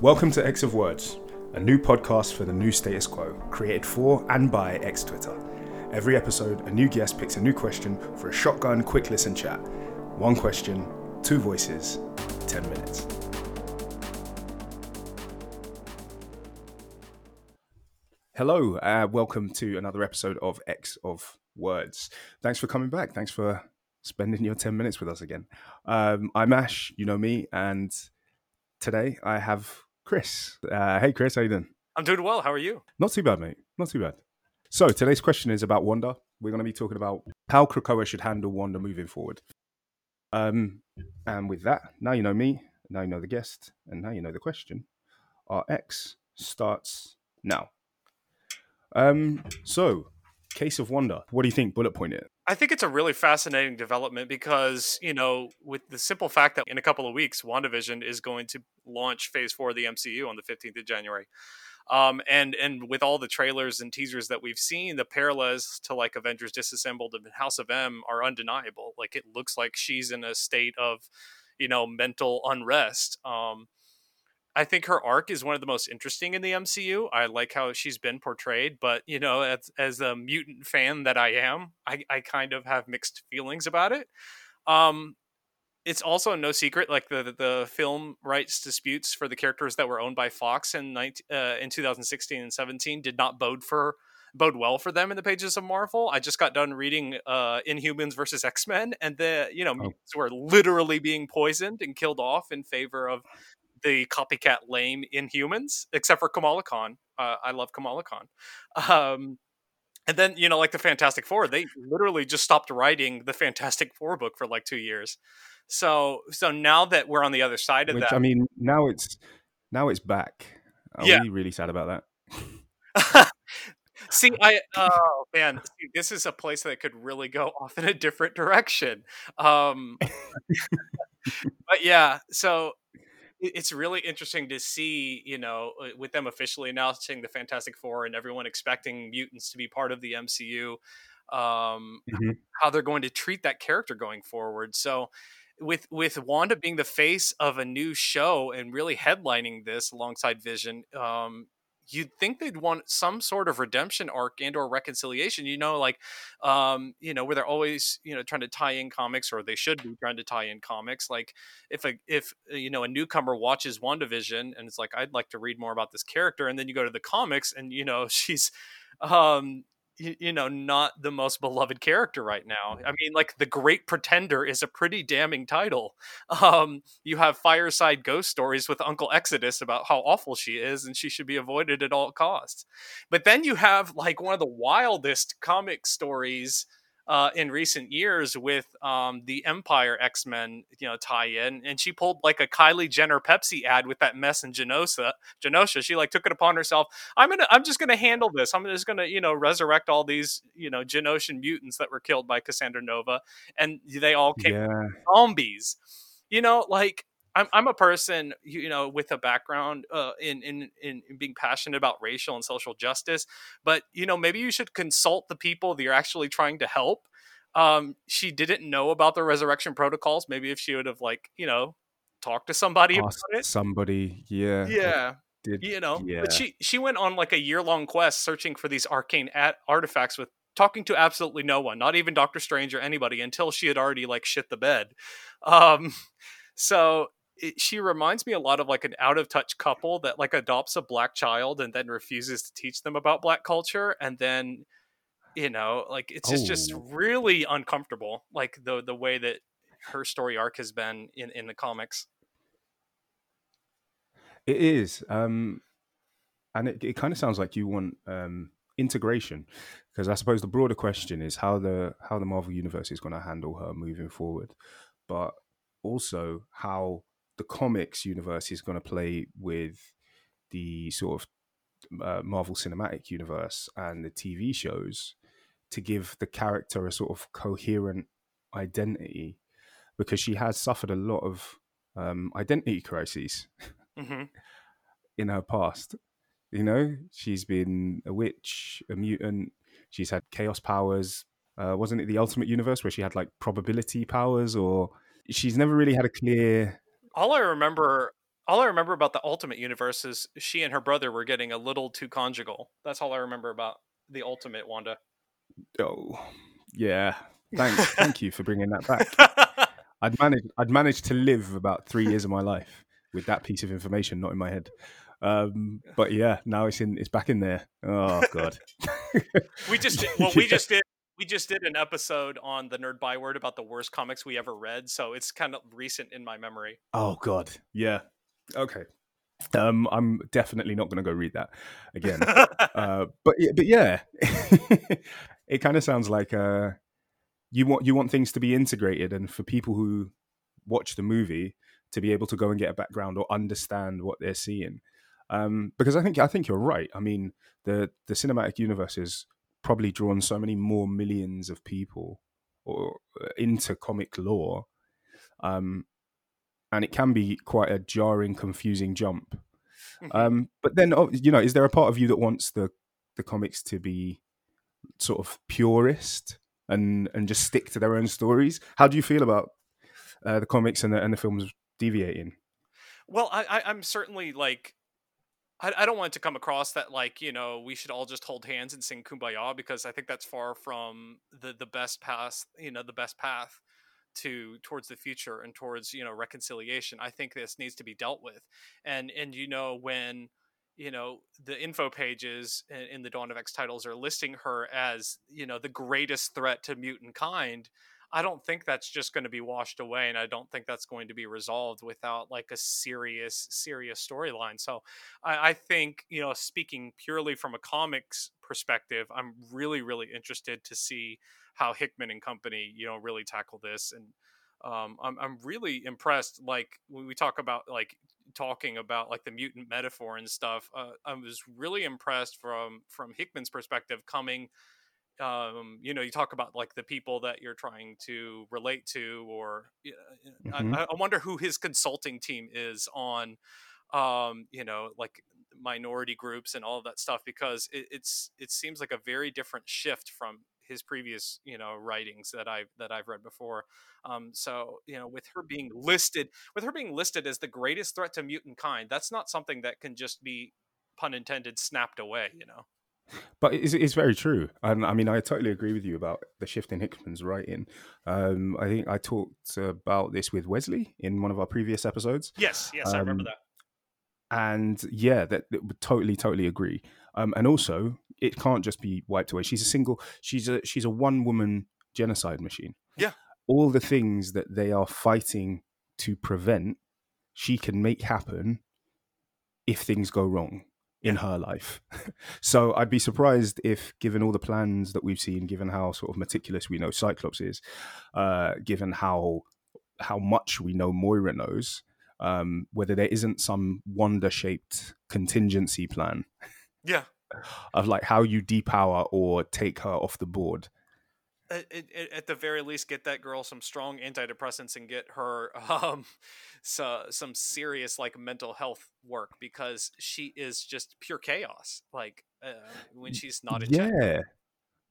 Welcome to X of Words, a new podcast for the new status quo, created for and by X Twitter. Every episode, a new guest picks a new question for a shotgun quick listen chat. One question, two voices, 10 minutes. Hello, uh, welcome to another episode of X of Words. Thanks for coming back. Thanks for spending your 10 minutes with us again. Um, I'm Ash, you know me, and today I have Chris. Uh, hey, Chris, how you doing? I'm doing well. How are you? Not too bad, mate. Not too bad. So today's question is about Wanda. We're going to be talking about how Krakoa should handle Wanda moving forward. Um, and with that, now you know me, now you know the guest, and now you know the question. Our X starts now. Um, so, case of Wanda. What do you think? Bullet point it. I think it's a really fascinating development because, you know, with the simple fact that in a couple of weeks, WandaVision is going to launch phase four of the MCU on the 15th of January. Um, and and with all the trailers and teasers that we've seen, the parallels to like Avengers Disassembled and House of M are undeniable. Like it looks like she's in a state of, you know, mental unrest. Um, I think her arc is one of the most interesting in the MCU. I like how she's been portrayed, but you know, as as a mutant fan that I am, I, I kind of have mixed feelings about it. Um, it's also no secret, like the the film rights disputes for the characters that were owned by Fox in 19, uh, in 2016 and 17 did not bode for bode well for them in the pages of Marvel. I just got done reading uh, Inhumans versus X Men, and the you know oh. were literally being poisoned and killed off in favor of the copycat lame Inhumans, except for Kamala Khan. Uh, I love Kamala Khan. Um, and then you know, like the Fantastic Four, they literally just stopped writing the Fantastic Four book for like two years. So, so now that we're on the other side of Which, that, I mean, now it's now it's back. Are yeah. we really sad about that? see, I oh man, see, this is a place that could really go off in a different direction. Um, but yeah, so it's really interesting to see, you know, uh, with them officially announcing the Fantastic Four and everyone expecting mutants to be part of the MCU, um, mm-hmm. how they're going to treat that character going forward. So, with with Wanda being the face of a new show and really headlining this alongside Vision, um, you'd think they'd want some sort of redemption arc and or reconciliation you know like um you know where they're always you know trying to tie in comics or they should be trying to tie in comics like if a if uh, you know a newcomer watches WandaVision and it's like I'd like to read more about this character and then you go to the comics and you know she's um you, know not the most beloved character right now. I mean like the great pretender is a pretty damning title. Um you have fireside ghost stories with uncle exodus about how awful she is and she should be avoided at all costs. But then you have like one of the wildest comic stories uh, in recent years with um, the Empyre X Men, you know, tie-in, and she pulled like a Kylie Jenner Pepsi ad with that mess in Genosha. Genosha, she like took it upon herself. I'm gonna, I'm just gonna handle this. I'm just gonna, you know, resurrect all these, you know, Genosian mutants that were killed by Cassandra Nova, and they all came yeah. zombies. You know, like I'm, I'm a person, you know, with a background uh, in, in, in being passionate about racial and social justice. But you know, maybe you should consult the people that you're actually trying to help. Um, she didn't know about the resurrection protocols. Maybe if she would have, like, you know, talked to somebody Asked about it. Somebody, yeah, yeah. Did, you know, yeah. but she she went on like a year long quest searching for these arcane at- artifacts with talking to absolutely no one, not even Doctor Strange or anybody, until she had already like shit the bed. Um, so it, she reminds me a lot of like an out of touch couple that like adopts a black child and then refuses to teach them about black culture and then you know like it's just, oh. just really uncomfortable like the the way that her story arc has been in in the comics it is um and it, it kind of sounds like you want um integration because i suppose the broader question is how the how the marvel universe is going to handle her moving forward but also how the comics universe is going to play with the sort of uh, Marvel Cinematic Universe and the TV shows to give the character a sort of coherent identity because she has suffered a lot of um, identity crises mm-hmm. in her past. You know, she's been a witch, a mutant. She's had chaos powers. Uh, wasn't it the Ultimate Universe where she had like probability powers? Or she's never really had a clear all I remember all I remember about the Ultimate Universe is she and her brother were getting a little too conjugal. That's all I remember about the Ultimate Wanda. Oh, yeah. Thanks, thank you for bringing that back. I'd managed, I'd managed to live about three years of my life with that piece of information not in my head. Um, but yeah, now it's in, it's back in there. Oh god. we just did, well, we just did we just did an episode on the Nerd Byword about the worst comics we ever read, so it's kind of recent in my memory. Oh god, yeah. Okay, um, I'm definitely not going to go read that again. uh, but but yeah, it kind of sounds like uh, you want you want things to be integrated, and for people who watch the movie to be able to go and get a background or understand what they're seeing. Um, because I think I think you're right. I mean, the the cinematic universe has probably drawn so many more millions of people or uh, into comic lore, um, and it can be quite a jarring, confusing jump. Mm-hmm. Um, but then, oh, you know, is there a part of you that wants the the comics to be sort of purist and and just stick to their own stories? How do you feel about uh, the comics and the and the films deviating? Well, I, I I'm certainly like I, I don't want it to come across that like you know we should all just hold hands and sing kumbaya because I think that's far from the the best path you know the best path to towards the future and towards you know reconciliation. I think this needs to be dealt with. And and you know when you know the info pages in, in the dawn of x titles are listing her as you know the greatest threat to mutant kind I don't think that's just going to be washed away, and I don't think that's going to be resolved without like a serious, serious storyline. So, I, I, think you know, speaking purely from a comics perspective, I'm really, really interested to see how Hickman and company, you know, really tackle this. And um, I'm I'm really impressed. Like when we talk about like talking about like the mutant metaphor and stuff, uh, I was really impressed from from Hickman's perspective coming um, you know, you talk about like the people that you're trying to relate to, or mm-hmm. I, I, wonder who his consulting team is on, um, you know, like minority groups and all of that stuff, because it, it's it seems like a very different shift from his previous you know writings that I've that I've read before. Um, so you know, with her being listed, with her being listed as the greatest threat to mutant kind, that's not something that can just be pun intended snapped away. You know. But it's, it's very true. And I mean, I totally agree with you about the shift in Hickman's writing. Um, I think I talked about this with Wesley in one of our previous episodes. Yes, yes, um, I remember um, that. And yeah, that, that would totally, totally agree. Um, and also, it can't just be wiped away. She's a single. She's a she's a one woman genocide machine. Yeah. All the things that they are fighting to prevent, she can make happen if things go wrong in her life. so I'd be surprised if, given all the plans that we've seen, given how sort of meticulous we know Cyclops is, uh, given how how much we know Moira knows, um, whether there isn't some Wanda shaped contingency plan. Yeah. Of like how you depower or take her off the board at, at, at, the very least get that girl some strong antidepressants and get her um so, some serious like mental health work because she is just pure chaos like uh, when she's not in yeah check.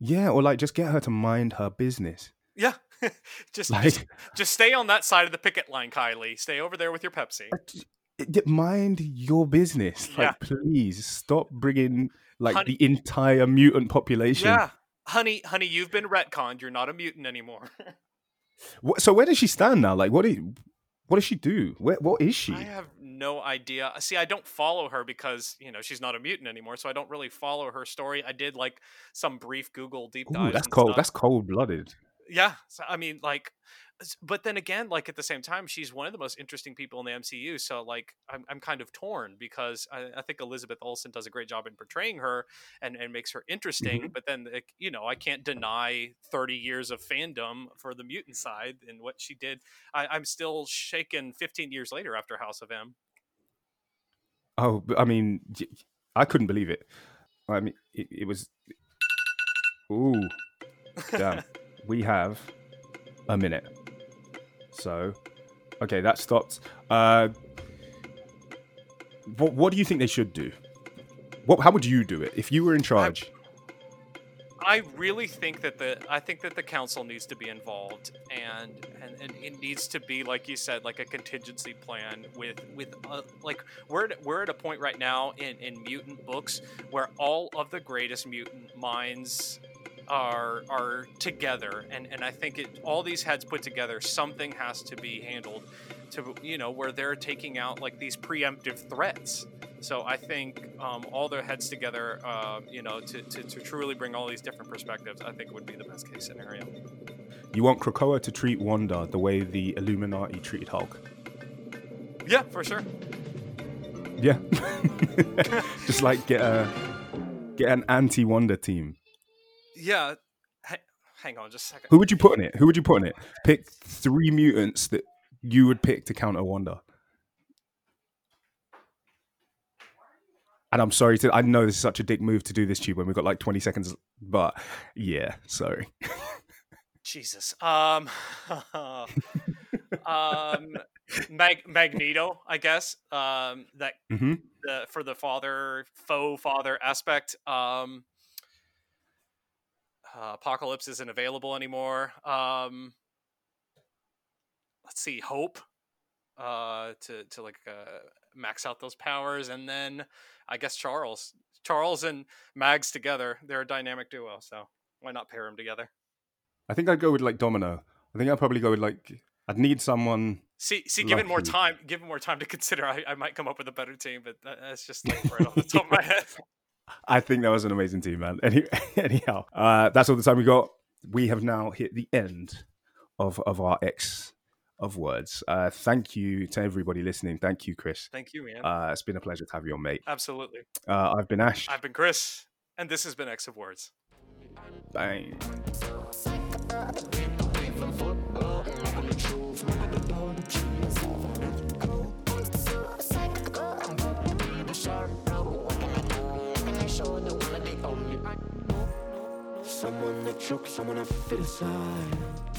yeah or like just get her to mind her business yeah just, like, just just stay on that side of the picket line kylie stay over there with your pepsi mind your business like yeah. please stop bringing like Honey. the entire mutant population yeah honey, honey, you've been retconned. You're not a mutant anymore. so where does she stand now? Like, what do you, what does she do? Where, what is she? I have no idea. Uh, see, I don't follow her because you know she's not a mutant anymore, so I don't really follow her story. I did like some brief Google deep dive. That's cold. Stuff. That's cold blooded. Yeah, so, I mean, like but then again, like at the same time, she's one of the most interesting people in the MCU. So like, I'm, I'm kind of torn because I, I think Elizabeth Olsen does a great job in portraying her and, and makes her interesting. Mm-hmm. But then, like, you know, I can't deny 30 years of fandom for the mutant side and what she did. I, I'm still shaken 15 years later after House of M. Oh, I mean, I couldn't believe it. I mean, it, it was. Ooh, damn. we have a minute. So, okay, that stopped. Uh, what What do you think they should do? What How would you do it if you were in charge? I really think that the I think that the council needs to be involved, and and, and it needs to be like you said, like a contingency plan with with uh, like we're at, we're at a point right now in in mutant books where all of the greatest mutant minds are are together, and and I think it all these heads put together, something has to be handled to you know where they're taking out like these preemptive threats so I think um, all their heads together, uh, you know, to, to, to, truly bring all these different perspectives, I think would be the best case scenario. You want Krakoa to treat Wanda the way the Illuminati treated Hulk? Yeah, for sure. Yeah, just like get a get an anti-Wanda team. Yeah, hang on just a second. Who would you put in it? Who would you put in it? Pick three mutants that you would pick to counter Wanda. And I'm sorry to, I know this is such a dick move to do this to you when we've got like 20 seconds, but yeah, sorry. Jesus. Um, um, Mag- Magneto, I guess. Um, that mm-hmm. the, for the father, faux father aspect. Um, uh, Apocalypse isn't available anymore. Um, let's see, Hope. Uh, to to like uh, max out those powers, and then I guess Charles, Charles and Mags together, they're a dynamic duo. So why not pair them together? I think I'd go with like Domino. I think I'd probably go with like I'd need someone. See, see, given more time, given more time to consider, I, I might come up with a better team. But that's just like right off the top of my head. I think that was an amazing team, man. Any, anyhow, uh, that's all the time we got. We have now hit the end of of our X of words. Uh, thank you to everybody listening. Thank you, Chris. Thank you, man. Uh, it's been a pleasure to have you on, mate. Absolutely. Uh, I've been Ash. I've been Chris, and this has been X of Words. Bang. Someone that chokes, someone to fit aside.